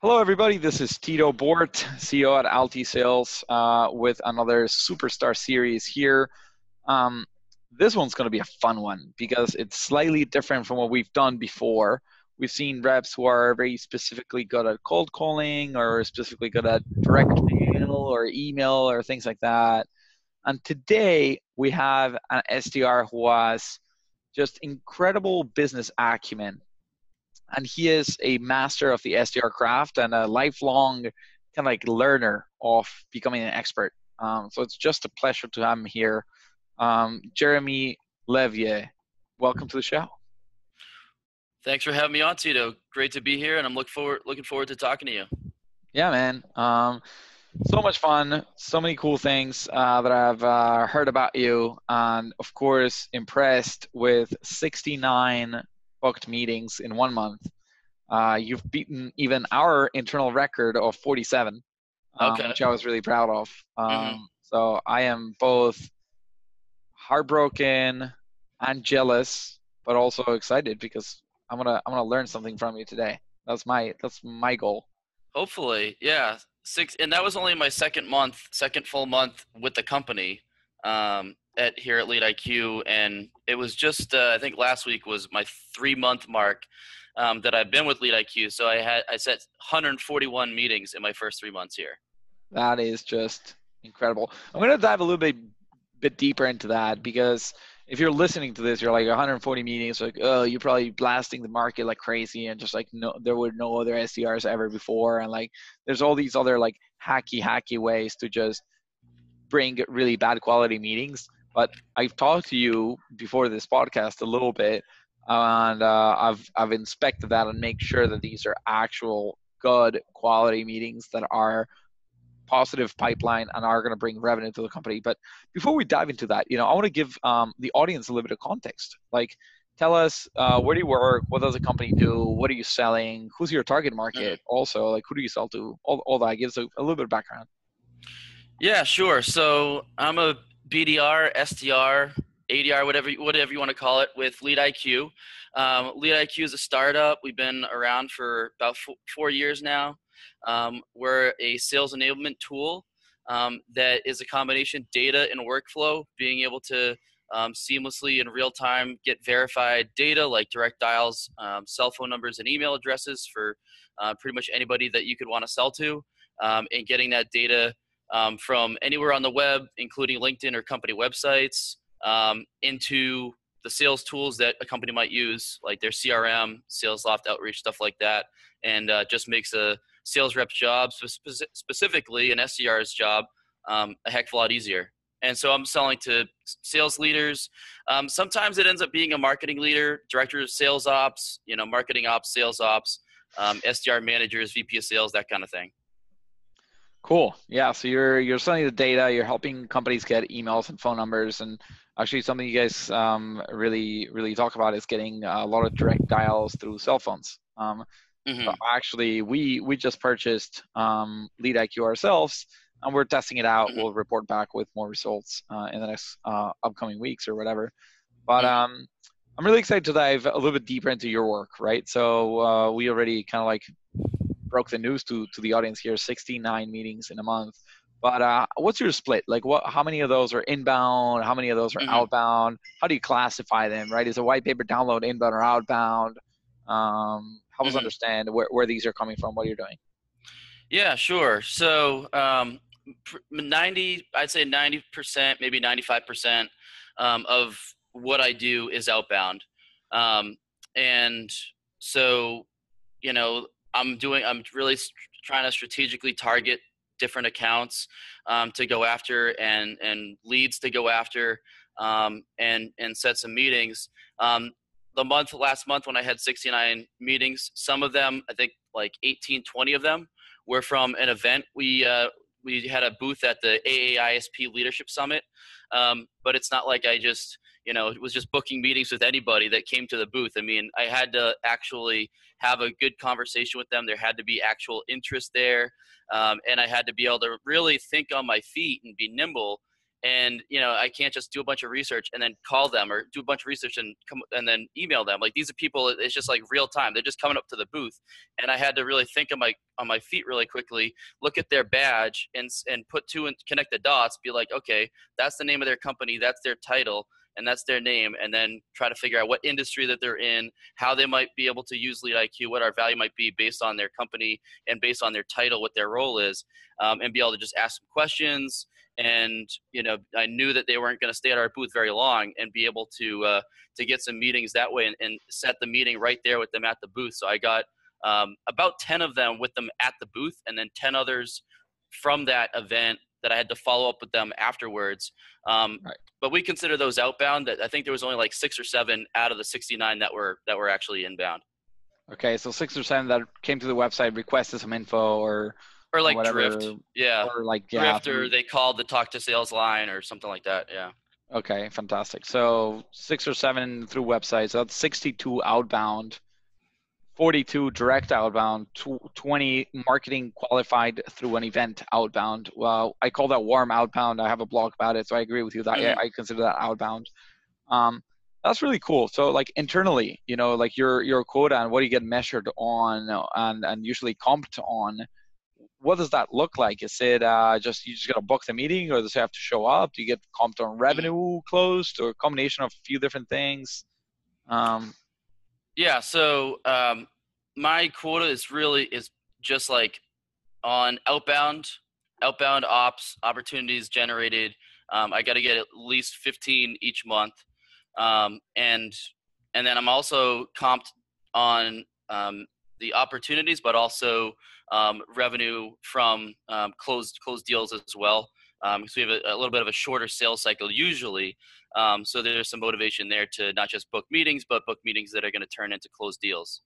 Hello, everybody. This is Tito Bohrt, CEO at Alti Sales, uh, with another Superstar series here. Um, this one's going to be a fun one because it's slightly different from what we've done before. We've seen reps who are very specifically good at cold calling or specifically good at direct mail or email or things like that. And today we have an SDR who has just incredible business acumen and he is a master of the SDR craft and a lifelong kind of like learner of becoming an expert. Um, so it's just a pleasure to have him here. Um, Jeremy Leveille, welcome to the show. Thanks for having me on, Tito. Great to be here, and I'm look forward looking forward to talking to you. Yeah, man. Um, so much fun, so many cool things uh, that I've uh, heard about you, and of course, impressed with 69 booked meetings in one month. Uh, you've beaten even our internal record of 47, um, okay. which I was really proud of. Um, mm-hmm. So I am both heartbroken and jealous, but also excited because I'm gonna I'm gonna learn something from you today. That's my that's my goal. Hopefully, yeah. Six, and that was only my second month, second full month with the company. Um, at here at Lead IQ, and it was just uh, I think last week was my three month mark um, that I've been with Lead IQ. So I had I set 141 meetings in my first three months here. That is just incredible. I'm going to dive a little bit bit deeper into that because if you're listening to this, you're like 140 meetings, like oh, you're probably blasting the market like crazy, and just like no, there were no other SDRs ever before, and like there's all these other like hacky hacky ways to just bring really bad quality meetings. But I've talked to you before this podcast a little bit, and uh, I've I've inspected that and make sure that these are actual good quality meetings that are positive pipeline and are going to bring revenue to the company. But before we dive into that, you know, I want to give um, the audience a little bit of context. Like, tell us uh, where do you work? What does the company do? What are you selling? Who's your target market? Also, like, who do you sell to? All, all that gives a, a little bit of background. Yeah, sure. So I'm a BDR, SDR, ADR, whatever whatever you want to call it, with Lead IQ. Um, Lead IQ is a startup. We've been around for about f- four years now. Um, we're a sales enablement tool um, that is a combination data and workflow, being able to um, seamlessly in real time get verified data like direct dials, um, cell phone numbers, and email addresses for uh, pretty much anybody that you could want to sell to, um, and getting that data um, from anywhere on the web, including LinkedIn or company websites, um, into the sales tools that a company might use, like their CRM, SalesLoft outreach, stuff like that, and uh, just makes a sales rep's job, spe- specifically an SDR's job, um, a heck of a lot easier. And so I'm selling to sales leaders. Um, sometimes it ends up being a marketing leader, director of sales ops, you know, marketing ops, sales ops, um, SDR managers, VP of sales, that kind of thing. Cool. Yeah. So you're you're selling the data. You're helping companies get emails and phone numbers, and actually something you guys um, really really talk about is getting a lot of direct dials through cell phones. Um, mm-hmm. so actually, we we just purchased um, Lead IQ ourselves, and we're testing it out. Mm-hmm. We'll report back with more results uh, in the next uh, upcoming weeks or whatever. But mm-hmm. um, I'm really excited to dive a little bit deeper into your work, right? So uh, we already kind of like broke the news to to the audience here 69 meetings in a month. But uh, what's your split? Like what how many of those are inbound? How many of those are mm-hmm. outbound? How do you classify them right? Is a white paper download inbound or outbound? Um, help mm-hmm. us understand where, where these are coming from what you're doing. Yeah sure. So um, 90 i'd say 90% maybe 95% um, of what i do is outbound. Um, and so you know I'm doing. I'm really trying to strategically target different accounts um, to go after and and leads to go after um, and and set some meetings. Um, the month last month when I had 69 meetings, some of them I think like 18, 20 of them were from an event we uh, we had a booth at the AAISP Leadership Summit. Um, but it's not like I just you know, it was just booking meetings with anybody that came to the booth. I mean, I had to actually have a good conversation with them. There had to be actual interest there. Um, and I had to be able to really think on my feet and be nimble and you know i can't just do a bunch of research and then call them or do a bunch of research and come and then email them like these are people it's just like real time they're just coming up to the booth and i had to really think on my on my feet really quickly look at their badge and and put two and connect the dots be like okay that's the name of their company that's their title and that's their name and then try to figure out what industry that they're in how they might be able to use lead iq what our value might be based on their company and based on their title what their role is um, and be able to just ask some questions and you know I knew that they weren't going to stay at our booth very long and be able to uh, to get some meetings that way and, and, set the meeting right there with them at the booth. So I got um, about ten of them with them at the booth, and then ten others from that event that I had to follow up with them afterwards. Um, right. But we consider those outbound. That I think there was only like six or seven out of the 69 that were that were actually inbound. Okay, so six or seven that came to the website, requested some info, or or like whatever, drift yeah or like yeah, drift or they called the talk to sales line or something like that yeah okay fantastic so six or seven through websites that's 62 outbound 42 direct outbound 20 marketing qualified through an event outbound well i call that warm outbound i have a blog about it so i agree with you that mm-hmm. I, I consider that outbound um, that's really cool so like internally you know like your your quota and what do you get measured on and and usually comped on what does that look like? Is it uh, just you just got to book the meeting, or does it have to show up? Do you get comped on revenue closed, or a combination of a few different things? Um, yeah. So um, my quota is really is just like on outbound, outbound ops opportunities generated. Um, I got to get at least 15 each month, um, and and then I'm also comped on um, the opportunities, but also um, revenue from um, closed closed deals as well. Um, so we have a, a, little bit of a shorter sales cycle usually. Um, so there's some motivation there to not just book meetings, but book meetings that are going to turn into closed deals.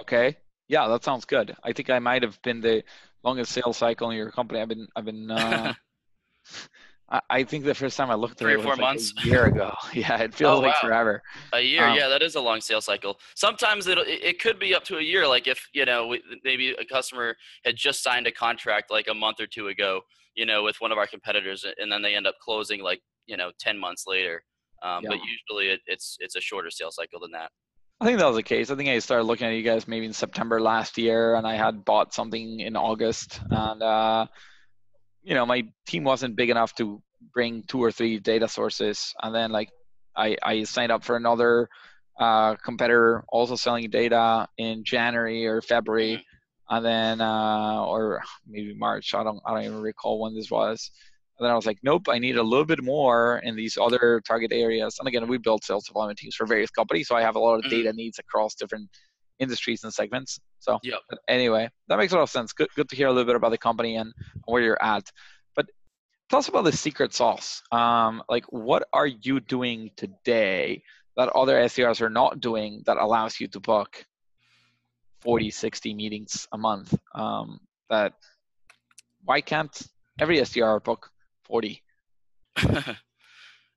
Okay. Yeah, that sounds good. I think I might have been the longest sales cycle in your company. I've been I've been uh, I think the first time I looked at three it or four like months. a year ago. yeah, it feels oh, like wow. forever. A year, um, yeah, that is a long sales cycle. Sometimes it it could be up to a year. Like if you know maybe a customer had just signed a contract like a month or two ago, you know, with one of our competitors, and then they end up closing like you know ten months later. Um, yeah. But usually it, it's it's a shorter sales cycle than that. I think that was the case. I think I started looking at you guys maybe in September last year, and I had bought something in August, and uh, you know my team wasn't big enough to bring two or three data sources and then like i i signed up for another uh, competitor also selling data in january or february mm-hmm. and then uh, or maybe march i don't i don't even recall when this was and then i was like nope i need a little bit more in these other target areas and again we build sales development teams for various companies so i have a lot of mm-hmm. data needs across different industries and segments. So yep. anyway, that makes a lot of sense. Good, good to hear a little bit about the company and where you're at. But tell us about the secret sauce. Um, like, what are you doing today that other SDRs are not doing that allows you to book 40, 60 meetings a month? Um, that why can't every SDR book 40?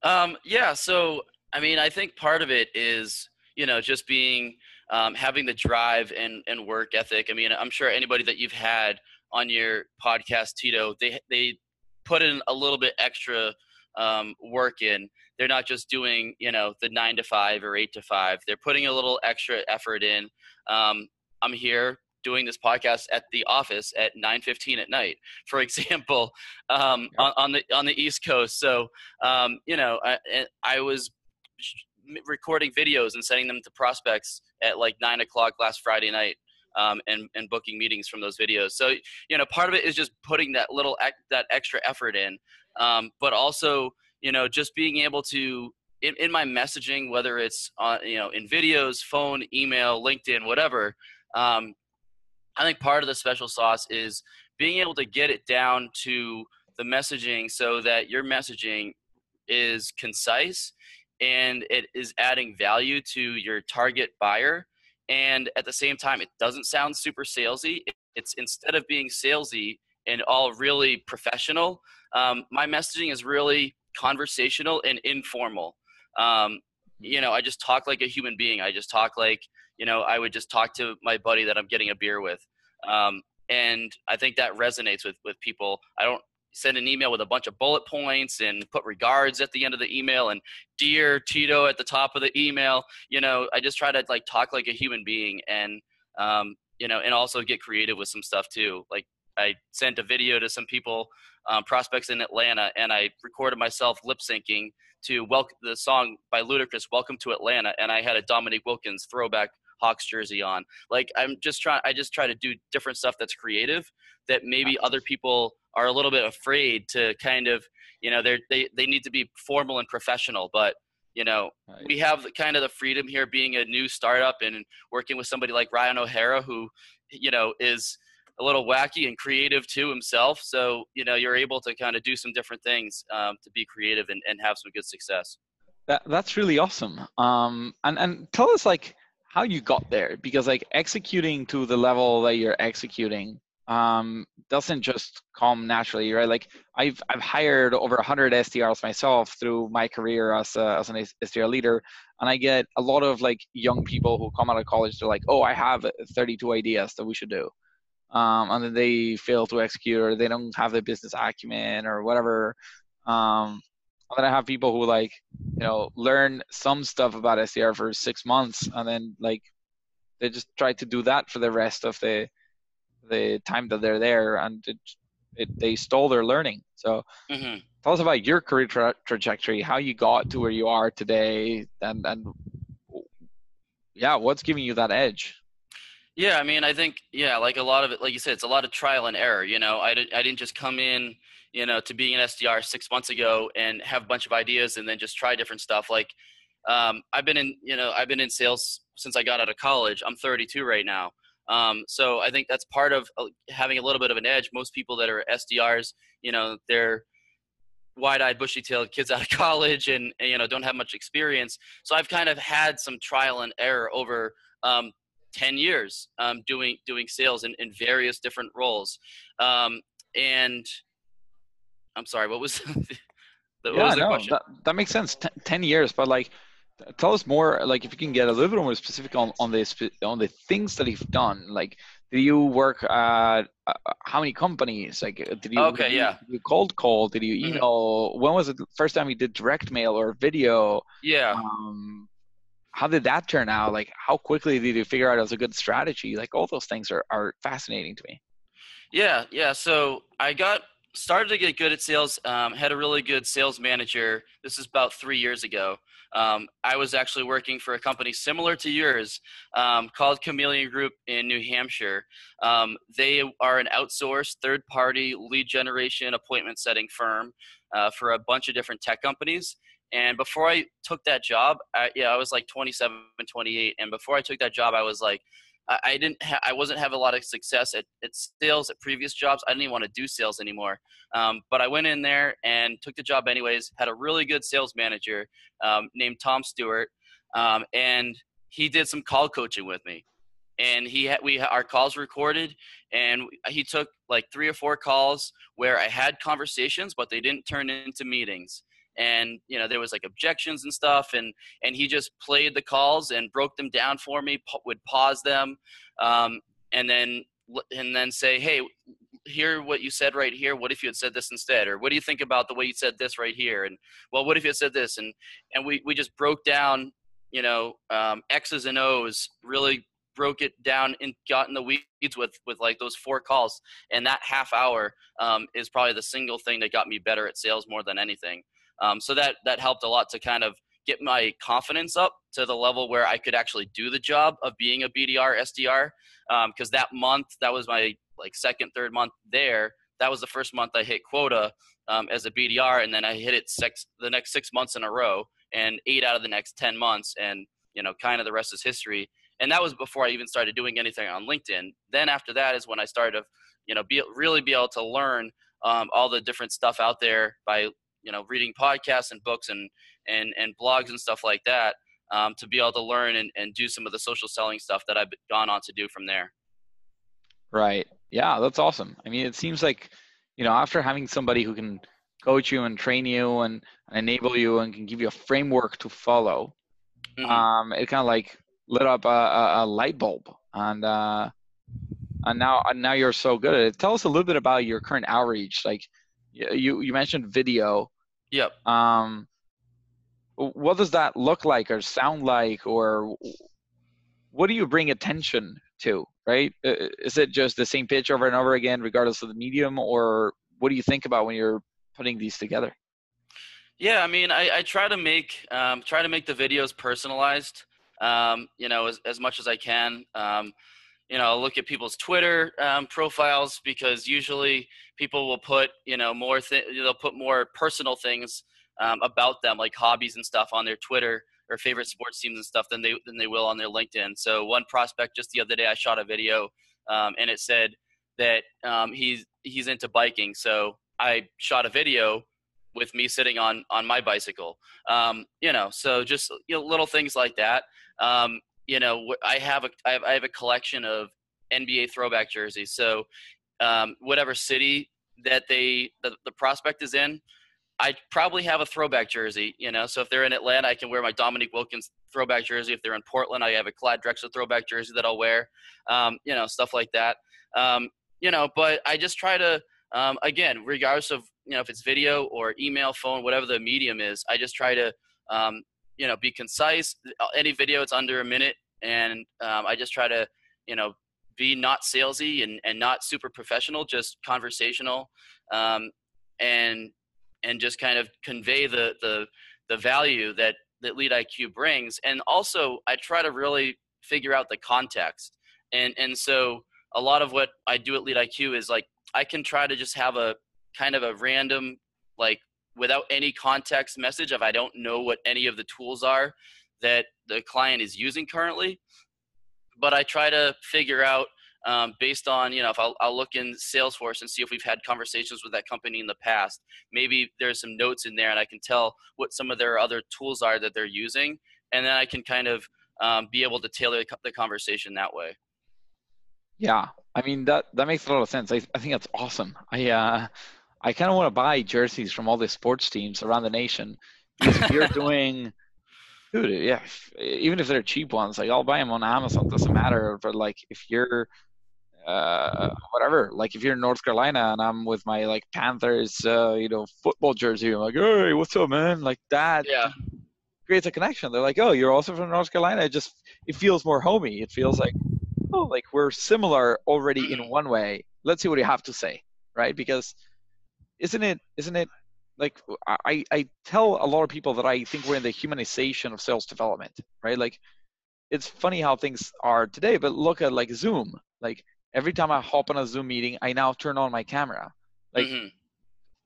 um, yeah. So, I mean, I think part of it is, you know, just being – um, having the drive and, and work ethic. I mean, I'm sure anybody that you've had on your podcast, Tito, they they put in a little bit extra um, work in. They're not just doing you know the nine to five or eight to five. They're putting a little extra effort in. Um, I'm here doing this podcast at the office at 9:15 at night, for example, um, yeah. on, on, the on the East Coast. So um, you know, I, I was recording videos and sending them to prospects at like nine o'clock last Friday night. Um, and, and booking meetings from those videos. So, you know, part of it is just putting that little, that extra effort in. Um, but also, you know, just being able to, in, in my messaging, whether it's on, you know, in videos, phone, email, LinkedIn, whatever, um, I think part of the special sauce is being able to get it down to the messaging so that your messaging is concise and it is adding value to your target buyer. And at the same time, it doesn't sound super salesy. It's instead of being salesy and all really professional, um, my messaging is really conversational and informal. Um, you know, I just talk like a human being. I just talk like, you know, I would just talk to my buddy that I'm getting a beer with. Um, and I think that resonates with, with people. I don't send an email with a bunch of bullet points and put regards at the end of the email and dear Tito at the top of the email. You know, I just try to like talk like a human being and um, you know, and also get creative with some stuff too. Like I sent a video to some people, um, prospects in Atlanta, and I recorded myself lip syncing to welcome the song by Ludacris, "Welcome to Atlanta," and I had a Dominique Wilkins throwback Hawks jersey on. Like I'm just trying, I just try to do different stuff that's creative that maybe other people are a little bit afraid to kind of, you know, they they they need to be formal and professional, but you know right. we have kind of the freedom here being a new startup and working with somebody like ryan o'hara who you know is a little wacky and creative too himself so you know you're able to kind of do some different things um, to be creative and, and have some good success that, that's really awesome um, and and tell us like how you got there because like executing to the level that you're executing um, doesn't just come naturally, right? Like I've I've hired over 100 SDRs myself through my career as a, as an SDR leader, and I get a lot of like young people who come out of college. They're like, "Oh, I have 32 ideas that we should do," um, and then they fail to execute, or they don't have the business acumen, or whatever. Um, and then I have people who like, you know, learn some stuff about SDR for six months, and then like they just try to do that for the rest of the the time that they're there, and it, it, they stole their learning. So, mm-hmm. tell us about your career tra- trajectory, how you got to where you are today, and and yeah, what's giving you that edge? Yeah, I mean, I think yeah, like a lot of it, like you said, it's a lot of trial and error. You know, I did, I didn't just come in, you know, to being an SDR six months ago and have a bunch of ideas and then just try different stuff. Like, um, I've been in, you know, I've been in sales since I got out of college. I'm 32 right now. Um, so I think that's part of uh, having a little bit of an edge. Most people that are SDRs, you know, they're wide-eyed, bushy-tailed kids out of college and, and, you know don't have much experience. So I've kind of had some trial and error over um, 10 years um, doing doing sales in, in various different roles. Um, and I'm sorry, what was the, what yeah, was the no, question? That, that makes sense. T- 10 years, but like tell us more like if you can get a little bit more specific on on the on the things that you've done like did you work at uh, how many companies like did you okay did yeah you, cold call did you mm-hmm. email mm-hmm. when was the first time you did direct mail or video yeah um, how did that turn out? Like how quickly did you figure out it was a good strategy? Like all those things are, are fascinating to me. Yeah yeah. So i got started to get good at sales um, had a really good sales manager. This is about three years ago. Um, I was actually working for a company similar to yours um, called Chameleon Group in New Hampshire. Um, they are an outsourced third party lead generation appointment setting firm uh, for a bunch of different tech companies. And before I took that job, I, yeah, I was like 27, 28. And before I took that job, I was like, I didn't ha- I wasn't having a lot of success at, at sales at previous jobs. I didn't even want to do sales anymore. Um, but I went in there and took the job anyways. Had a really good sales manager um, named Tom Stewart, um, and he did some call coaching with me. And he had, we our calls recorded, and he took like three or four calls where I had conversations, but they didn't turn into meetings and you know there was like objections and stuff and and he just played the calls and broke them down for me would pause them um, and then and then say hey hear what you said right here. What if you had said this instead? Or what do you think about the way you said this right here? And well what if you had said this? And and we we just broke down you know um, x's and o's really broke it down and got in the weeds with with like those four calls. And that half hour um, is probably the single thing that got me better at sales more than anything um, so that that helped a lot to kind of get my confidence up to the level where I could actually do the job of being a BDR SDR. Because um, that month, that was my like second, third month there. That was the first month I hit quota um, as a BDR, and then I hit it six the next six months in a row, and eight out of the next ten months, and you know, kind of the rest is history. And that was before I even started doing anything on LinkedIn. Then after that is when I started to, you know, be really be able to learn um, all the different stuff out there by you know reading podcasts and books and and and blogs and stuff like that um, to be able to learn and, and do some of the social selling stuff that I've gone on to do from there. Right. Yeah, that's awesome. I mean, it seems like you know after having somebody who can coach you and train you and, enable you and can give you a framework to follow, mm-hmm. um, it kind of like lit up a, a, a light bulb and. Uh, and now, and now you're so good at it. Tell us a little bit about your current outreach. Like, you you mentioned video. Yep. Um, what does that look like or sound like, or what do you bring attention to? Right? Is it just the same pitch over and over again, regardless of the medium, or what do you think about when you're putting these together? Yeah, I mean, I, I try to make um, try to make the videos personalized. Um, you know, as, as much as I can. Um, you know, look at people's Twitter um, profiles because usually people will put, you know, more th- they'll put more personal things um, about them, like hobbies and stuff, on their Twitter or favorite sports teams and stuff than they than they will on their LinkedIn. So one prospect just the other day, I shot a video, um, and it said that um, he's he's into biking. So I shot a video with me sitting on on my bicycle. Um, you know, so just you know, little things like that. Um, you know, I have a I have, I have a collection of NBA throwback jerseys. So um, whatever city that they the, the prospect is in, I probably have a throwback jersey, you know. So if they're in Atlanta, I can wear my Dominique Wilkins throwback jersey. If they're in Portland, I have a Clyde Drexler throwback jersey that I'll wear, um, you know, stuff like that. Um, you know, but I just try to, um, again, regardless of you know if it's video or email, phone, whatever the medium is, I just try to, um, you know, be concise. Any video, it's under a minute, and um, I just try to, you know, be not salesy and, and not super professional, just conversational, um, and and just kind of convey the the the value that that lead IQ brings. And also, I try to really figure out the context. And and so a lot of what I do at Lead IQ is like I can try to just have a kind of a random like without any context message if I don't know what any of the tools are that the client is using currently. But I try to figure out um, based on you know if I'll, I'll, look in salesforce and see if we've had conversations with that company in the past. Maybe there's some notes in there and i can tell what some of their other tools are that they're using and then i can kind of um, be able to tailor the conversation that way. Yeah. I mean that that makes a lot of sense. I, I think that's awesome. I uh i kind of want to buy jerseys from all the sports teams around the nation if you're doing dude yeah even if they're cheap ones like i'll buy them on amazon doesn't matter but like if you're uh, whatever. Like if you're in North Carolina and I'm with my like Panthers, uh, you know, football jersey, I'm like, hey, what's up, man? Like that yeah. creates a connection. They're like, oh, you're also from North Carolina. It just it feels more homey. It feels like, oh, like we're similar already in one way. Let's see what you have to say, right? Because isn't it isn't it like I I tell a lot of people that I think we're in the humanization of sales development, right? Like it's funny how things are today, but look at like Zoom. Like every time I hop on a Zoom meeting, I now turn on my camera. Like mm-hmm.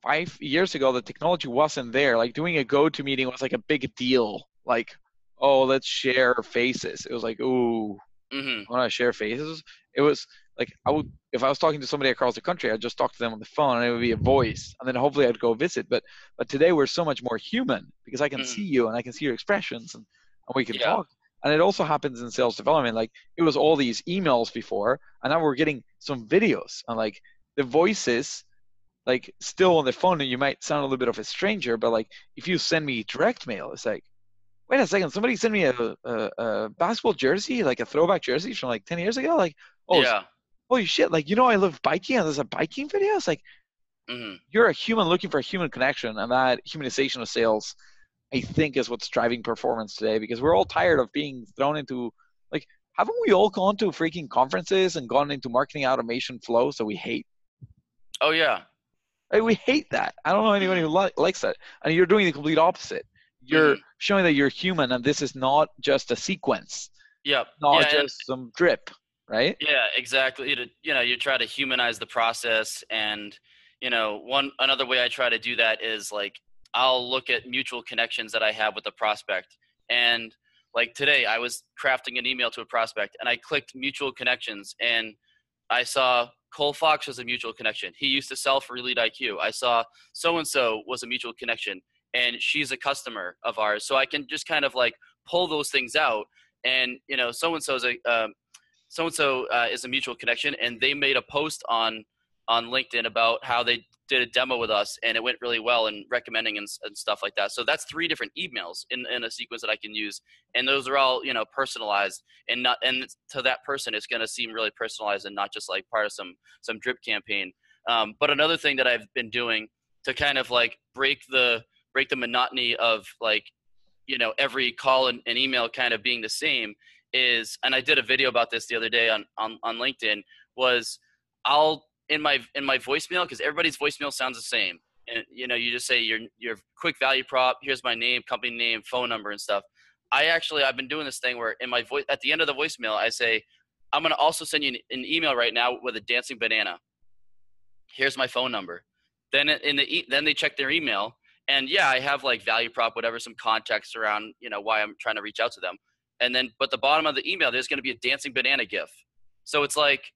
five years ago, the technology wasn't there. Like doing a go-to meeting was like a big deal. Like, oh, let's share faces. It was like, ooh, mm-hmm. I want to share faces. It was like I would if I was talking to somebody across the country, I'd just talk to them on the phone, and it would be a voice, and then hopefully I'd go visit. But but today we're so much more human because I can mm-hmm. see you and I can see your expressions, and, and we can yeah. talk and it also happens in sales development like it was all these emails before and now we're getting some videos and like the voices like still on the phone and you might sound a little bit of a stranger but like if you send me direct mail it's like wait a second somebody sent me a, a, a basketball jersey like a throwback jersey from like 10 years ago like oh yeah holy shit like you know i love biking and there's a biking video? It's like mm-hmm. you're a human looking for a human connection and that humanization of sales I think is what's driving performance today because we're all tired of being thrown into like haven't we all gone to freaking conferences and gone into marketing automation flow so we hate? Oh yeah. Like, we hate that. I don't know anyone who li- likes that. And you're doing the complete opposite. You're mm-hmm. showing that you're human and this is not just a sequence. Yep. Not yeah, just some drip right yeah exactly you, know you try to humanize the process and you know one another way i try to do that is like I'll look at mutual connections that I have with a prospect. And like today, I was crafting an email to a prospect and I clicked mutual connections and I saw Cole Fox was a mutual connection. He used to sell for Lead IQ. I saw so and so was a mutual connection and she's a customer of ours. So I can just kind of like pull those things out. And, you know, so and so is a, um, so and so is a mutual connection and they made a post on on LinkedIn about how they did a demo with us and it went really well and recommending and, and, stuff like that. So that's three different emails in, in a sequence that I can use. And those are all, you know, personalized and not, and to that person, it's going to seem really personalized and not just like part of some, some drip campaign. Um, but another thing that I've been doing to kind of like break the break the monotony of like you know every call and, and email kind of being the same is and i did a video about this the other day on on, on linkedin was i'll in my in my voicemail because everybody's voicemail sounds the same. And you know you just say your your quick value prop here's my name company name phone number and stuff. I actually i've been doing this thing where in my voice at the end of the voicemail i say i'm going to also send you an, an, email right now with a dancing banana. Here's my phone number. Then in the then they check their email and yeah i have like value prop whatever some context around you know why i'm trying to reach out to them and then but the bottom of the email there's going to be a dancing banana gif so it's like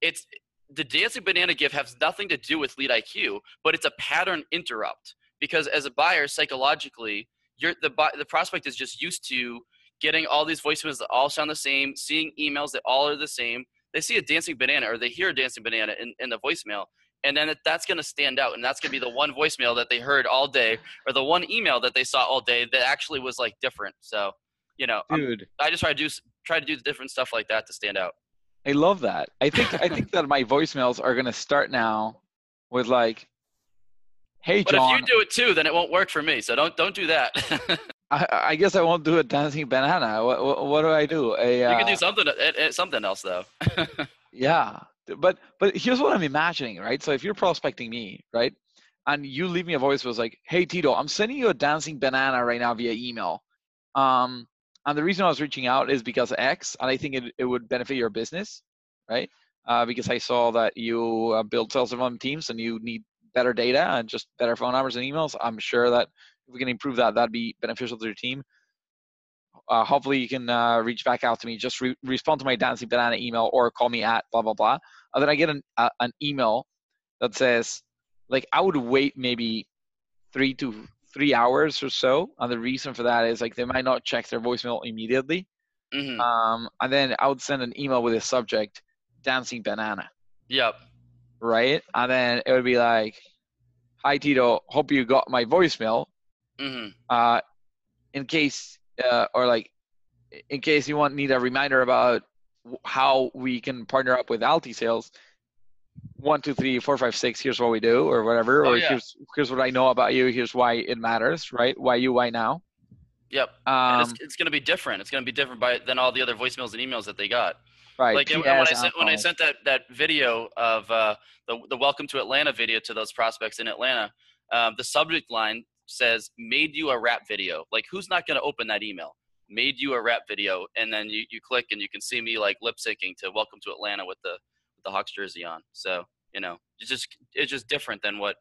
it's the dancing banana gif has nothing to do with lead IQ, but it's a pattern interrupt because as a buyer, psychologically, you're the the prospect is just used to getting all these voicemails that all sound the same, seeing emails that all are the same. They see a dancing banana or they hear a dancing banana in, in the voicemail, and then that's going to stand out, and that's going to be the one voicemail that they heard all day, or the one email that they saw all day that actually was like different. So, you know, dude, I'm, I just try to do try to do the different stuff like that to stand out. I love that. I think I think that my voicemails are gonna start now with like, "Hey, but John." But if you do it too, then it won't work for me. So don't don't do that. I, I, guess I won't do a dancing banana. What, what, what do I do? A, uh, you can do something eh, eh, something else though. yeah, but but here's what I'm imagining, right? So if you're prospecting me, right, and you leave me a voice was like, "Hey Tito, I'm sending you a dancing banana right now via email. Um, and the reason I was reaching out is because X, and I think it, it would benefit your business, right? Uh, because I saw that you uh, build sales development teams and you need better data and just better phone numbers and emails. I'm sure that if we can improve that, that'd be beneficial to your team. Uh, hopefully, you can uh, reach back out to me. Just re- respond to my Dancing Banana email or call me at blah blah blah. And then I get an an email that says, like, I would wait maybe three to three hours or so. And the reason for that is like they might not check their voicemail immediately. Mm-hmm. Um, and then I would send an email with a subject, dancing banana. Yep. Right. And then it would be like, hi Tito, hope you got my voicemail. Mm-hmm. Uh, in case, uh, or like, in case you want need a reminder about how we can partner up with Alti Sales, one, two, three, four, five, six. Here's what we do, or whatever. Oh, or yeah. here's here's what I know about you. Here's why it matters, right? Why you? Why now? Yep. Um, it's, it's going to be different. It's going to be different by than all the other voicemails and emails that they got. Right. Like when I sent when I sent that that video of uh, the the Welcome to Atlanta video to those prospects in Atlanta, um, the subject line says "made you a rap video." Like who's not going to open that email? Made you a rap video, and then you, you click and you can see me like lip syncing to "Welcome to Atlanta" with the the Hawks jersey on. So you know, it's just it's just different than what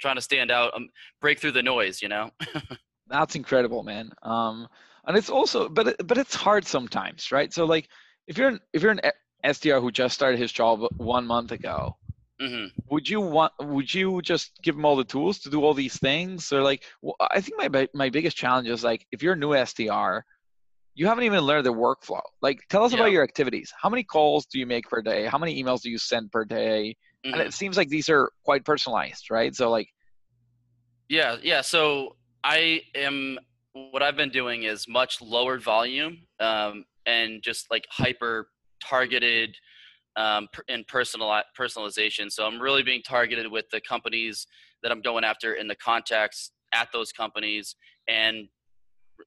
trying to stand out, um, break through the noise. You know. That's incredible, man. Um, and it's also, but but it's hard sometimes, right? So like, if you're an, if you're an SDR who just started his job one month ago, mm-hmm. would you want would you just give him all the tools to do all these things, or like? Well, I think my my biggest challenge is like if you're a new SDR, you haven't even learned the workflow. Like, tell us yeah. about your activities. How many calls do you make per day? How many emails do you send per day? Mm-hmm. And it seems like these are quite personalized, right? So, like, yeah, yeah. So I am. What I've been doing is much lower volume um, and just like hyper targeted um, and personal personalization. So I'm really being targeted with the companies that I'm going after in the contacts at those companies and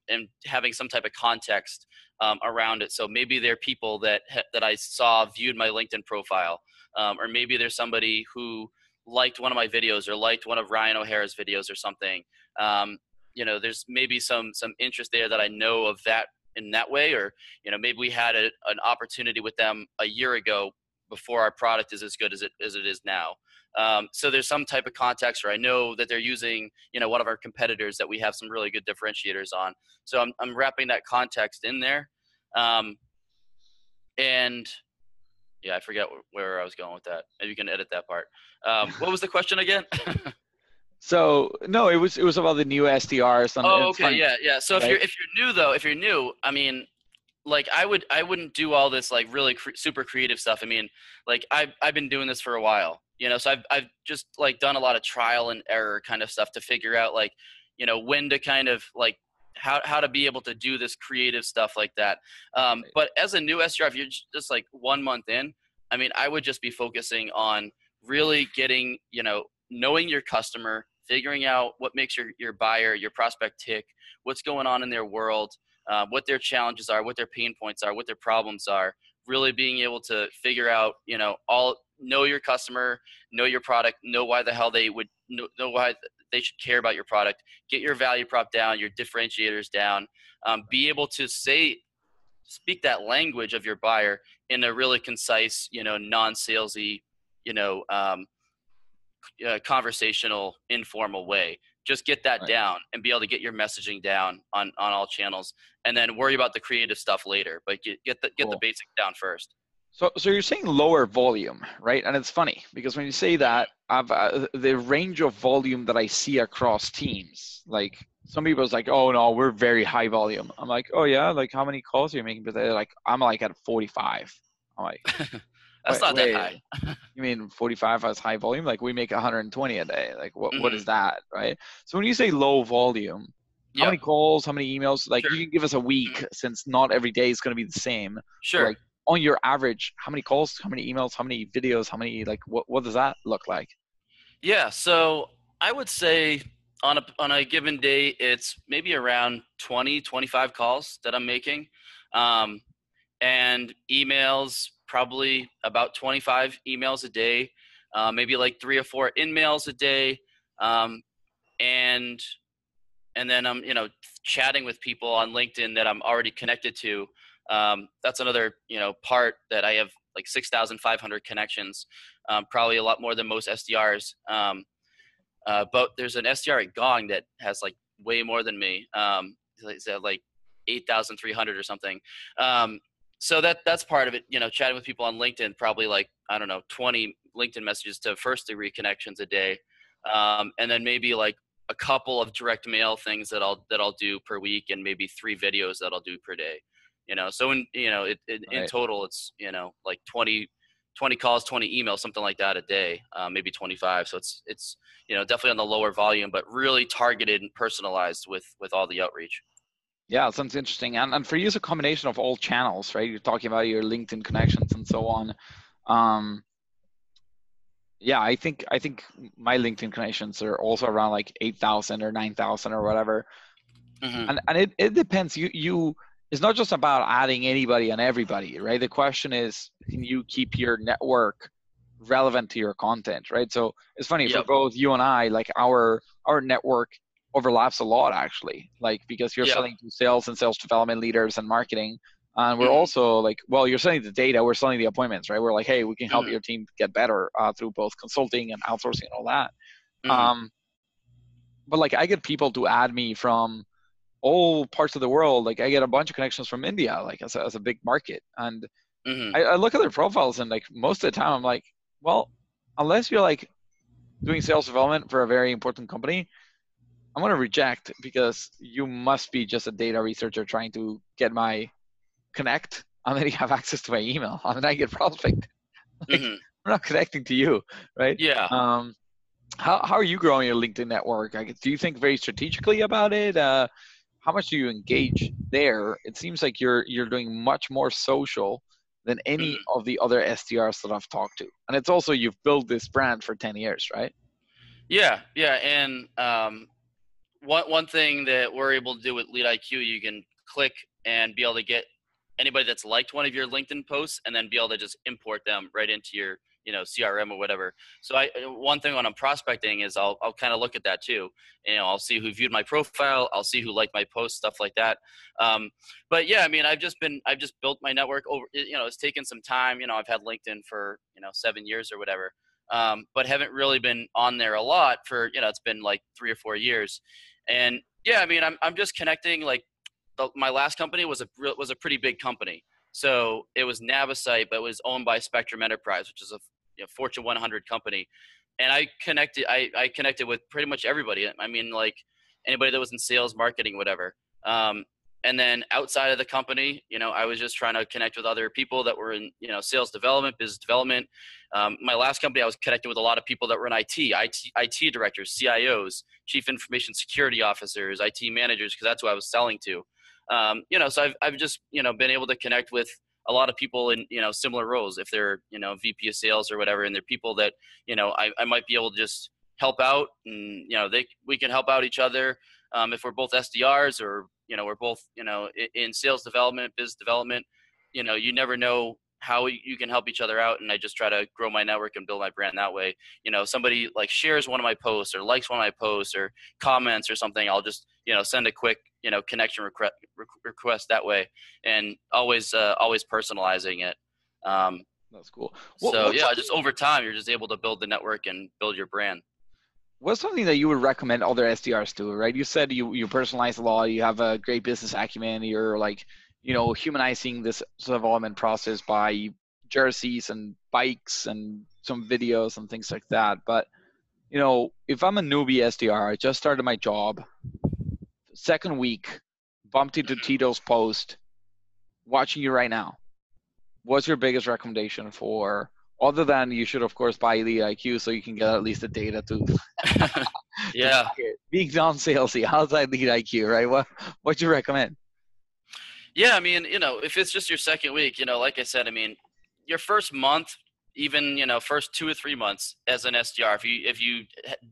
and having some type of context um, around it. So maybe they're people that that I saw viewed my LinkedIn profile, um, or maybe there's somebody who liked one of my videos or liked one of Ryan O'Hara's videos or something. Um, you know, there's maybe some some interest there that I know of that in that way, or you know, maybe we had a, an opportunity with them a year ago before our product is as good as it as it is now. Um, so there's some type of context where I know that they're using, you know, one of our competitors that we have some really good differentiators on. So I'm, I'm wrapping that context in there. Um, and yeah, I forget where I was going with that. Maybe you can edit that part. Um, what was the question again? so no, it was it was about the new SDRs. On, oh, okay, yeah, yeah. So if you're if you're new though, if you're new, I mean, like I would I wouldn't do all this like really cre- super creative stuff. I mean, like I've I've been doing this for a while, you know. So I've I've just like done a lot of trial and error kind of stuff to figure out like you know when to kind of like how how to be able to do this creative stuff like that. Um, but as a new SDR, if you're just like one month in, I mean, I would just be focusing on really getting you know knowing your customer, figuring out what makes your, your buyer, your prospect tick, what's going on in their world, uh, what their challenges are, what their pain points are, what their problems are. Really being able to figure out, you know, all know your customer, know your product, know why the hell they would know, know why they should care about your product. Get your value prop down, your differentiators down. Um, be able to say, speak that language of your buyer in a really concise, you know, non-salesy, you know, um, uh, conversational, informal way. Just get that right. down and be able to get your messaging down on on all channels, and then worry about the creative stuff later. But get get the get cool. the basics down first. So, so you're saying lower volume, right? And it's funny because when you say that, I've uh, the range of volume that I see across teams, like some people is like, oh no, we're very high volume. I'm like, oh yeah, like how many calls are you making? But they're like, I'm like at 45. I'm like, that's not wait, that high. you mean 45 has high volume? Like we make 120 a day. Like what, mm-hmm. what is mm-hmm. that, right? So when you say low volume, yep. how many calls, how many emails? Like sure. you can give us a week mm-hmm. since not every day is going to be the same. Sure. Like on your average, how many calls, how many emails, how many videos, how many like what what does that look like? Yeah, so I would say on a on a given day it's maybe around 20 25 calls that I'm making. Um, and emails probably about 25 emails a day, uh, maybe like three or four in mails a day. Um, and and then I'm you know chatting with people on LinkedIn that I'm already connected to um, that's another you know part that I have like 6,500 connections, um, probably a lot more than most SDRs. Um, uh, but there's an SDR at Gong that has like way more than me. Um, like 8,300 or something. Um, so that that's part of it. You know, chatting with people on LinkedIn, probably like I don't know, 20 LinkedIn messages to first degree connections a day, um, and then maybe like a couple of direct mail things that I'll that I'll do per week, and maybe three videos that I'll do per day you know so in you know it, it right. in total it's you know like 20 20 calls 20 emails something like that a day uh, maybe 25 so it's it's you know definitely on the lower volume but really targeted and personalized with with all the outreach yeah sounds interesting and, and for you it's a combination of all channels right you're talking about your linkedin connections and so on um yeah i think i think my linkedin connections are also around like 8000 or 9000 or whatever mm-hmm. and and it, it depends you you it's not just about adding anybody and everybody, right? The question is, can you keep your network relevant to your content, right? So it's funny yep. for both you and I, like our our network overlaps a lot actually, like because you're yep. selling to sales and sales development leaders and marketing, and we're mm-hmm. also like, well, you're selling the data, we're selling the appointments, right? We're like, hey, we can help mm-hmm. your team get better uh, through both consulting and outsourcing and all that. Mm-hmm. Um, but like, I get people to add me from all parts of the world. Like I get a bunch of connections from India, like as a, as a big market, and mm-hmm. I, I look at their profiles and like most of the time I'm like, well, unless you're like doing sales development for a very important company, I'm gonna reject because you must be just a data researcher trying to get my connect, and then you have access to my email, and then I get prospect. like, mm-hmm. I'm not connecting to you, right? Yeah. Um, how how are you growing your LinkedIn network? do you think very strategically about it? Uh, how much do you engage there? It seems like you're you're doing much more social than any mm. of the other SDRs that I've talked to. And it's also you've built this brand for 10 years, right? Yeah, yeah. And um, one one thing that we're able to do with Lead IQ, you can click and be able to get anybody that's liked one of your LinkedIn posts and then be able to just import them right into your you know crm or whatever. So i one thing when i'm prospecting is i'll, I'll kind of look at that too. You know i'll see who viewed my profile i'll see who liked my post stuff like that. Um, but yeah i mean i've just been i've just built my network over you know it's taken some time. You know i've had linkedin for you know seven years or whatever. Um, but haven't really been on there a lot for you know it's been like three or four years and yeah i mean i'm, I'm just connecting like the, my last company was a was a pretty big company so it was Navisite, but it was owned by Spectrum Enterprise, which is a you know, Fortune 100 company. And I connected, I, I connected with pretty much everybody. I mean, like anybody that was in sales, marketing, whatever. Um, and then outside of the company, you know, I was just trying to connect with other people that were in, you know, sales development, business development. Um, my last company, I was connected with a lot of people that were in IT, IT, IT directors, CIOs, chief information security officers, IT managers, because that's who I was selling to. Um, you know, so I've, I've just, you know, been able to connect with a lot of people in you know similar roles if they're you know vp of sales or whatever and they're people that you know i, I might be able to just help out, and you know they we can help out each other um, if we're both SDRs or you know we're both you know in sales development, business development. You know, you never know how you can help each other out and i just try to grow my network and build my brand that way. You know somebody like shares one of my posts or likes one of my posts or comments or something i'll just you know send a quick you know connection request request that way and always uh, always personalizing it. Um, that's cool. What, so yeah just over time you're just able to build the network and build your brand what's something that you would recommend other sdrs do right you said you you personalize a lot you have a great business acumen you're like you know, humanizing this development process by jerseys and bikes and some videos and things like that. But, you know, if I'm a newbie SDR, I just started my job, second week, bumped into mm-hmm. Tito's post, watching you right now. What's your biggest recommendation for, other than you should, of course, buy the IQ so you can get at least the data to. yeah. Being non salesy, how's that Elite IQ, right? What, what you recommend? Yeah, I mean, you know, if it's just your second week, you know, like I said, I mean, your first month, even you know, first two or three months as an SDR, if you if you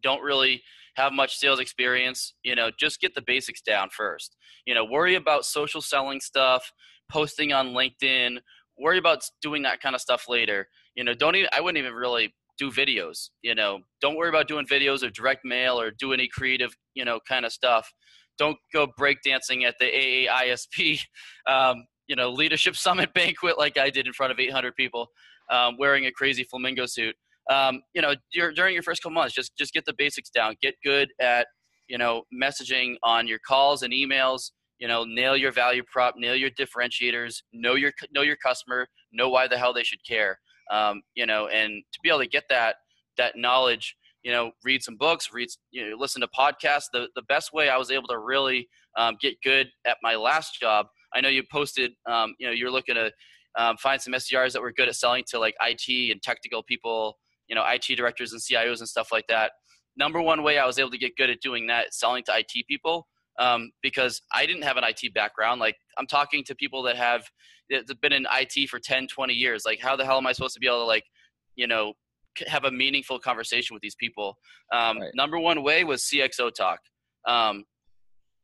don't really have much sales experience, you know, just get the basics down first. You know, worry about social selling stuff, posting on LinkedIn. Worry about doing that kind of stuff later. You know, don't even. I wouldn't even really do videos. You know, don't worry about doing videos or direct mail or do any creative, you know, kind of stuff don't go breakdancing at the AAISP, um, you know, leadership summit banquet like I did in front of 800 people, um, wearing a crazy flamingo suit. Um, you know, during your first couple months, just just get the basics down. Get good at you know messaging on your calls and emails. You know, nail your value prop, nail your differentiators, know your know your customer, know why the hell they should care. Um, you know, and to be able to get that that knowledge you know, read some books, read, you know, listen to podcasts. The, the best way I was able to really um, get good at my last job, I know you posted, um, you know, you're looking to um, find some SDRs that were good at selling to like IT and technical people, you know, IT directors and CIOs and stuff like that. Number one way I was able to get good at doing that, selling to IT people, um, because I didn't have an IT background. Like I'm talking to people that have been in IT for 10, 20 years. Like how the hell am I supposed to be able to like, you know, have a meaningful conversation with these people. Um, right. Number one way was CXO Talk. Um,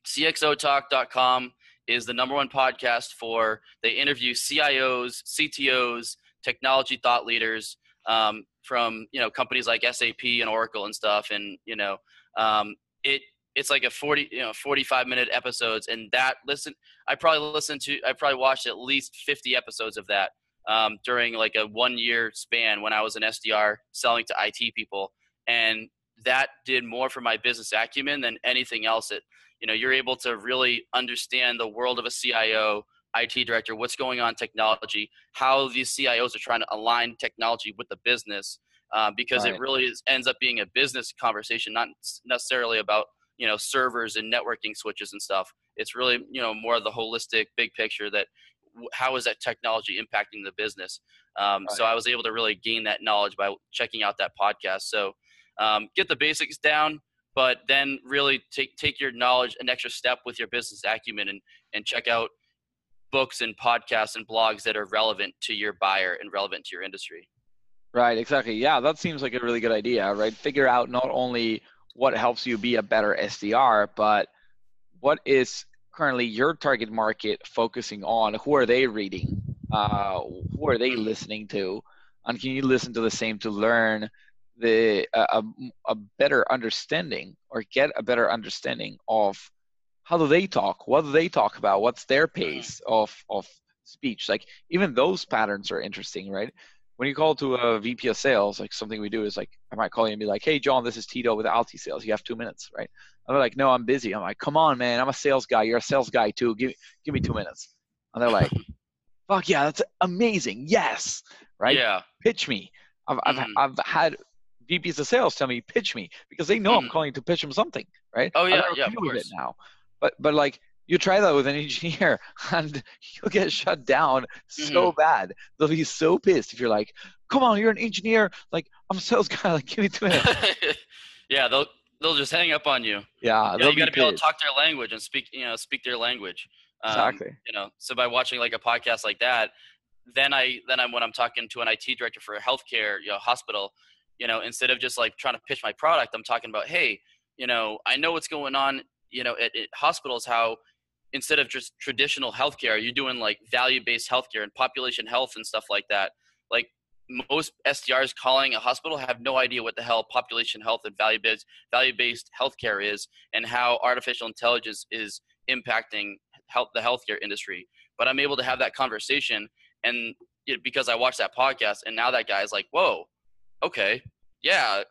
CXOTalk.com is the number one podcast for they interview CIOs, CTOs, technology thought leaders um, from you know companies like SAP and Oracle and stuff, and you know um, it it's like a 40 you know 45 minute episodes and that listen i probably listened to i probably watched at least 50 episodes of that um, during like a one year span when I was an SDR selling to IT people. And that did more for my business acumen than anything else. It, you know, you're able to really understand the world of a CIO, IT director, what's going on technology, how these CIOs are trying to align technology with the business, uh, because right. it really is, ends up being a business conversation, not necessarily about you know servers and networking switches and stuff. It's really you know more of the holistic big picture that how is that technology impacting the business? Um, right. So I was able to really gain that knowledge by checking out that podcast. So um, get the basics down, but then really take take your knowledge an extra step with your business acumen and and check out books and podcasts and blogs that are relevant to your buyer and relevant to your industry. Right, exactly. Yeah, that seems like a really good idea, right? Figure out not only what helps you be a better SDR, but what is currently your target market focusing on? Who are they reading? Uh, who are they listening to? And can you listen to the same to learn the a, a better understanding or get a better understanding of how do they talk? What do they talk about? What's their pace of of speech? Like even those patterns are interesting, right? When you call to a VP of sales, like something we do is like I might call you and be like, "Hey, John, this is Tito with AltiSales. You have two minutes, right?" And they're like, no, I'm busy. I'm like, come on, man. I'm a sales guy. You're a sales guy too. Give, give me two minutes. And they're like, fuck yeah, that's amazing. Yes. Right? Yeah. Pitch me. I've, mm-hmm. I've, I've had VPs of sales tell me, pitch me because they know mm-hmm. I'm calling to pitch them something. Right? Oh, yeah. Yeah. Of course. It now. But, but like, you try that with an engineer and you'll get shut down mm-hmm. so bad. They'll be so pissed if you're like, come on, you're an engineer. Like, I'm a sales guy. Like, give me two minutes. yeah. They'll, they'll just hang up on you. Yeah, you, know, you got to be, able to talk their language and speak, you know, speak their language. Um, exactly. You know, so by watching like a podcast like that, then I then I'm when I'm talking to an IT director for a healthcare you know hospital, you know, instead of just like trying to pitch my product, I'm talking about, hey, you know, I know what's going on, you know, at, at hospitals, how instead of just traditional healthcare, you're doing like value-based healthcare and population health and stuff like that. Like most SDRs calling a hospital have no idea what the hell population health and value-based value-based healthcare is, and how artificial intelligence is impacting health the healthcare industry. But I'm able to have that conversation, and you know, because I watched that podcast, and now that guy's like, "Whoa, okay, yeah,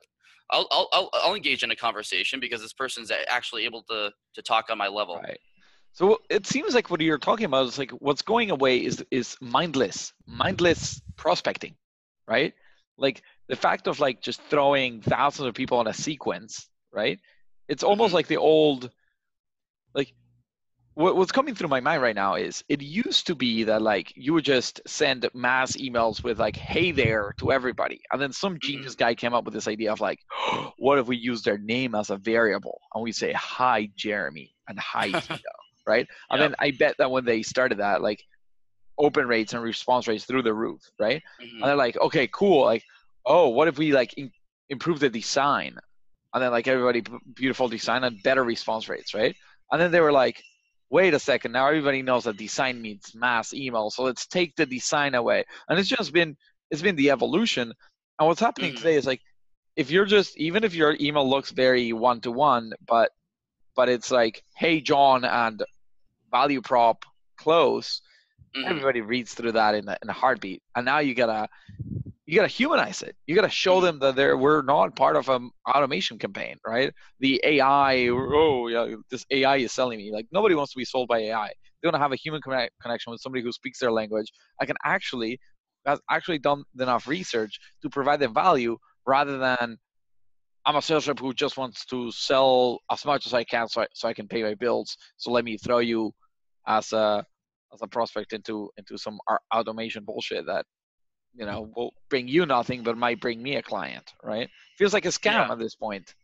I'll, I'll, I'll, engage in a conversation because this person's actually able to, to talk on my level. Right. So it seems like what you're talking about is like what's going away is is mindless, mindless prospecting, right? Like the fact of like just throwing thousands of people on a sequence, right? It's almost mm-hmm. like the old, like what, what's coming through my mind right now is it used to be that like you would just send mass emails with like hey there to everybody and then some mm-hmm. genius guy came up with this idea of like what if we use their name as a variable and we say hi jeremy and hi tito right and yep. then i bet that when they started that like open rates and response rates through the roof right mm-hmm. and they're like okay cool like oh what if we like in- improve the design and then like everybody beautiful design and better response rates right and then they were like wait a second, now everybody knows that design means mass email, so let's take the design away. And it's just been it's been the evolution. And what's happening mm-hmm. today is like if you're just even if your email looks very one to one, but but it's like, hey John and value prop close, mm-hmm. everybody reads through that in a, in a heartbeat. And now you gotta you got to humanize it. You got to show them that they're we're not part of an automation campaign, right? The AI, oh yeah, this AI is selling me. Like nobody wants to be sold by AI. They want to have a human connect, connection with somebody who speaks their language. I can actually has actually done enough research to provide them value rather than I'm a sales rep who just wants to sell as much as I can so I, so I can pay my bills. So let me throw you as a as a prospect into into some automation bullshit that you know will bring you nothing but might bring me a client right? Feels like a scam yeah. at this point.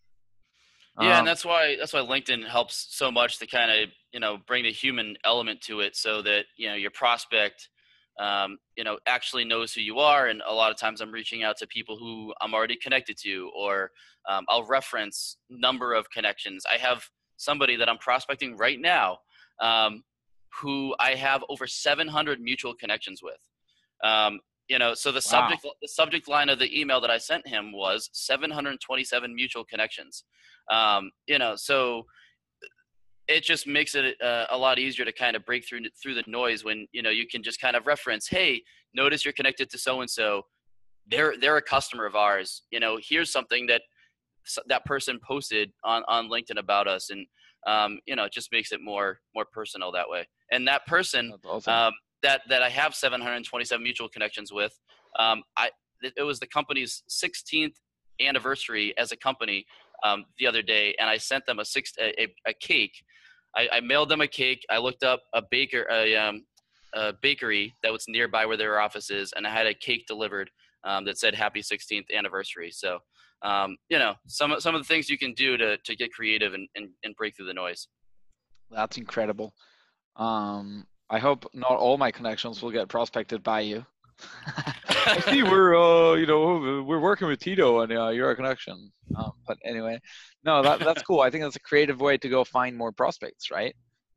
Yeah um, and that's why that's why linkedin helps so much to kind of you know bring the human element to it so that you know your prospect um, you know actually knows who you are and a lot of times i'm reaching out to people who i'm already connected to or um, i'll reference number of connections. I have somebody that i'm prospecting right now um, who i have over 700 mutual connections with. Um, you know so the wow. subject the subject line of the email that i sent him was 727 mutual connections. Um, you know so it just makes it uh, a lot easier to kind of break through through the noise when you know you can just kind of reference hey notice you're connected to so and so they're they're a customer of ours. You know here's something that that person posted on on linkedin about us. And um, you know it just makes it more more personal that way and that person awesome. um, that that I have 727 mutual connections with. Um, I it was the company's 16th anniversary as a company um, the other day, and I sent them a six a, a cake. I, I, mailed them a cake. I looked up a baker a, um, a bakery that was nearby where their office is, and I had a cake delivered um, that said "Happy 16th Anniversary." So, um, you know, some some of the things you can do to to get creative and, and, and break through the noise. That's incredible. Um, I hope not all my connections will get prospected by you. I see we're uh, you know we're working with Tito and uh, you're a connection. Um, but anyway, no, that that's cool. I think that's a creative way to go find more prospects, right?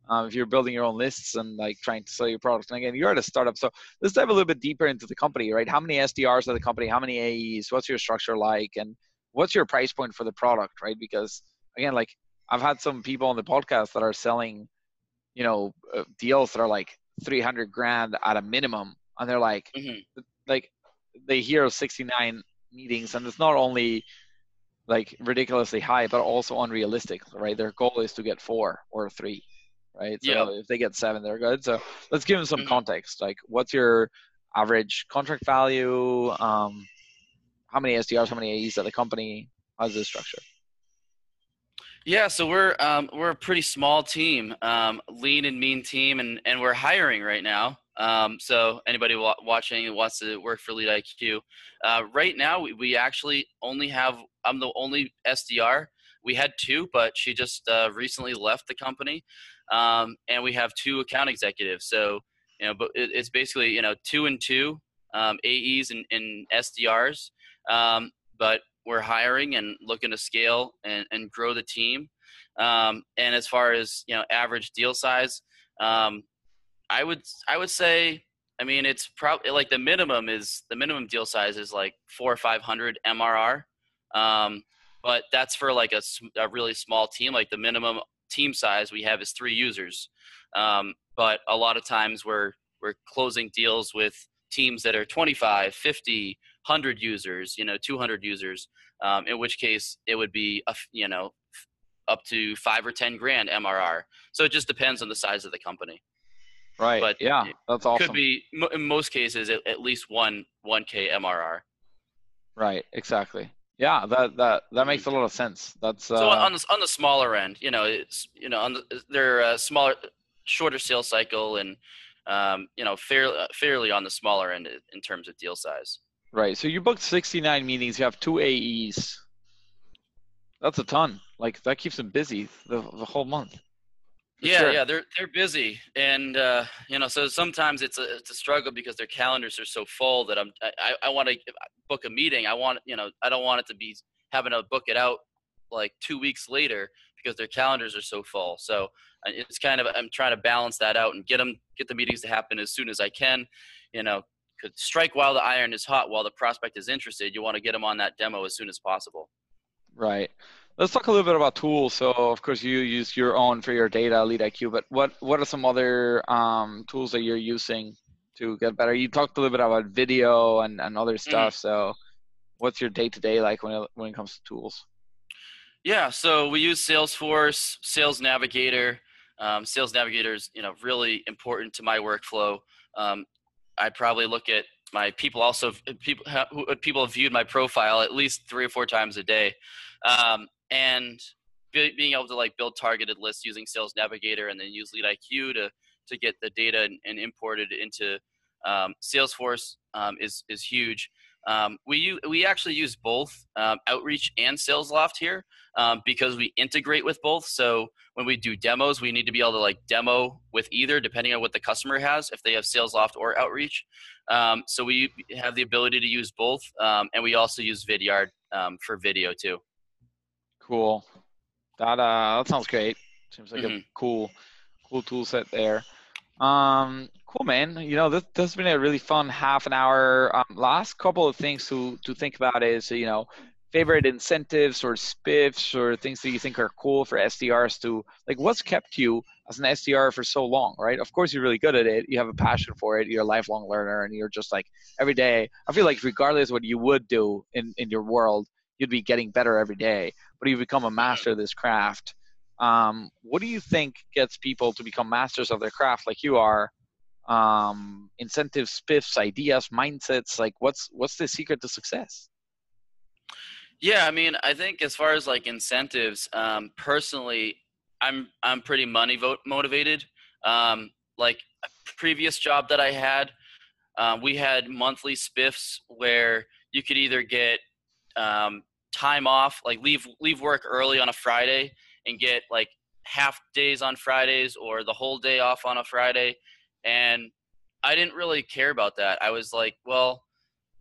Um, if you're building your own lists and like trying to sell your products. And again, you're at a startup, so let's dive a little bit deeper into the company, right? How many SDRs are the company? How many AEs? What's your structure like? And what's your price point for the product, right? Because again, like I've had some people on the podcast that are selling you know uh, deals that are like 300 grand at a minimum and they're like mm-hmm. like they hear 69 meetings and it's not only like ridiculously high but also unrealistic right their goal is to get four or three right so yeah. if they get seven they're good so let's give them some mm-hmm. context like what's your average contract value um how many sdrs how many aes at the company how's this structure yeah, so we're um, we're a pretty small team, um, lean and mean team, and, and we're hiring right now. Um, so anybody wa- watching who wants to work for LeadIQ, uh, right now we, we actually only have I'm the only SDR. We had two, but she just uh, recently left the company, um, and we have two account executives. So you know, but it, it's basically you know two and two um, AEs and, and SDRs. Um, but we're hiring and looking to scale and, and grow the team. Um, and as far as you know, average deal size, um, I would I would say, I mean, it's probably like the minimum is the minimum deal size is like four or five hundred MRR. Um, but that's for like a, a, really small team. Like the minimum team size we have is three users. Um, but a lot of times we're we're closing deals with teams that are 25, 50, 100 users, you know, 200 users. Um, in which case it would be a, you know up to five or ten grand MRR. So it just depends on the size of the company. Right. But yeah, that's awesome. Could be in most cases at, at least one one k MRR. Right. Exactly. Yeah, that that that makes a lot of sense. That's uh, so on the on the smaller end, you know, it's you know, on the, they're a smaller, shorter sales cycle, and um, you know, fairly fairly on the smaller end in terms of deal size. Right. So you booked 69 meetings. You have two AEs. That's a ton. Like that keeps them busy the the whole month. Yeah, sure. yeah, they're they're busy, and uh, you know, so sometimes it's a it's a struggle because their calendars are so full that I'm I, I want to book a meeting. I want you know I don't want it to be having to book it out like two weeks later because their calendars are so full. So uh, it's kind of I'm trying to balance that out and get them get the meetings to happen as soon as I can. You know, could strike while the iron is hot, while the prospect is interested. You want to get them on that demo as soon as possible. Right. Let's talk a little bit about tools. So, of course, you use your own for your data, LeadIQ, but what, what are some other um, tools that you're using to get better? You talked a little bit about video and, and other mm-hmm. stuff. Mm-hmm. So, what's your day to day like when it, when it comes to tools? Yeah, so we use Salesforce, Sales Navigator. Um, Sales Navigator is you know really important to my workflow. Um, I probably look at my people also people people have viewed my profile at least three or four times a day um, and be, being able to like build targeted lists using Sales Navigator and then use LeadIQ to to get the data and, and import it into um, Salesforce um, is is huge. Um, we we actually use both um, Outreach and SalesLoft here um, because we integrate with both. So when we do demos, we need to be able to like demo with either, depending on what the customer has, if they have SalesLoft or Outreach. Um, so we have the ability to use both, and we also use Vidyard for video too. Cool. That uh, that sounds great. Seems like mm-hmm. a cool, cool tool set there. Um, cool, man. You know, this, this has been a really fun half an hour. Um, last couple of things to to think about is you know favorite incentives or spiffs or things that you think are cool for SDRs to like what's kept you as an SDR for so long, right? Of course you're really good at it. You have a passion for it. You're a lifelong learner and you're just like every day. I feel like regardless what you would do in, in your world, you'd be getting better every day but you become a master of this craft. Um, what do you think gets people to become masters of their craft like you are? Um, incentives, spiffs, ideas, mindsets. Like, what's what's the secret to success? Yeah, I mean, I think as far as like incentives, um, personally, I'm I'm pretty money vote motivated. Um, like a previous job that I had, uh, we had monthly spiffs where you could either get um, time off, like leave leave work early on a Friday and get like half days on Fridays or the whole day off on a Friday. And I didn't really care about that. I was like, well,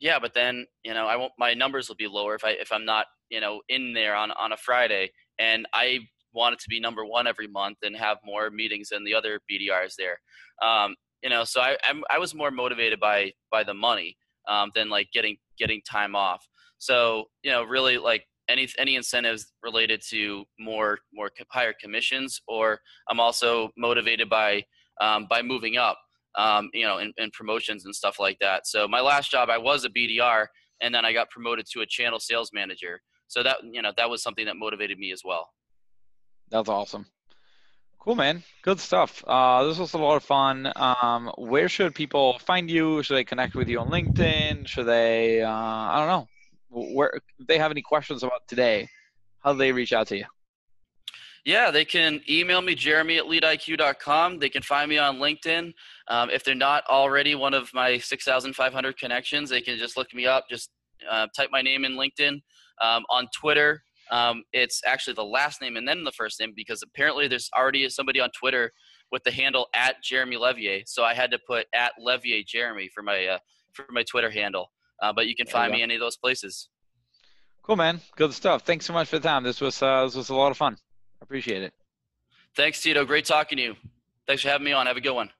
yeah, but then you know, I won't. My numbers will be lower if I if I'm not you know in there on on a Friday. And I wanted to be number one every month and have more meetings than the other BDRs there. Um, you know, so I I'm, i was more motivated by by the money um, than like getting getting time off. So you know, really like any any incentives related to more more higher commissions, or I'm also motivated by um, by moving up, um, you know, in, in promotions and stuff like that. So my last job, I was a BDR, and then I got promoted to a channel sales manager. So that you know that was something that motivated me as well. That's awesome. Cool, man. Good stuff. Uh, this was a lot of fun. Um, where should people find you? Should they connect with you on LinkedIn? Should they? Uh, I don't know where if they have any questions about today, how do they reach out to you? Yeah, they can email me, jeremy at leadiq.com. They can find me on LinkedIn. Um, if they're not already one of my 6,500 connections, they can just look me up, just uh, type my name in LinkedIn. Um, on Twitter, um, it's actually the last name and then the first name because apparently there's already somebody on Twitter with the handle at Jeremy Leveille. So I had to put at Leveille Jeremy for my, uh, for my Twitter handle. Uh, but you can find you me any of those places. Cool, man. Good stuff. Thanks so much for the time. This was uh, this was a lot of fun. I appreciate it. Thanks, Tito. Great talking to you. Thanks for having me on. Have a good one.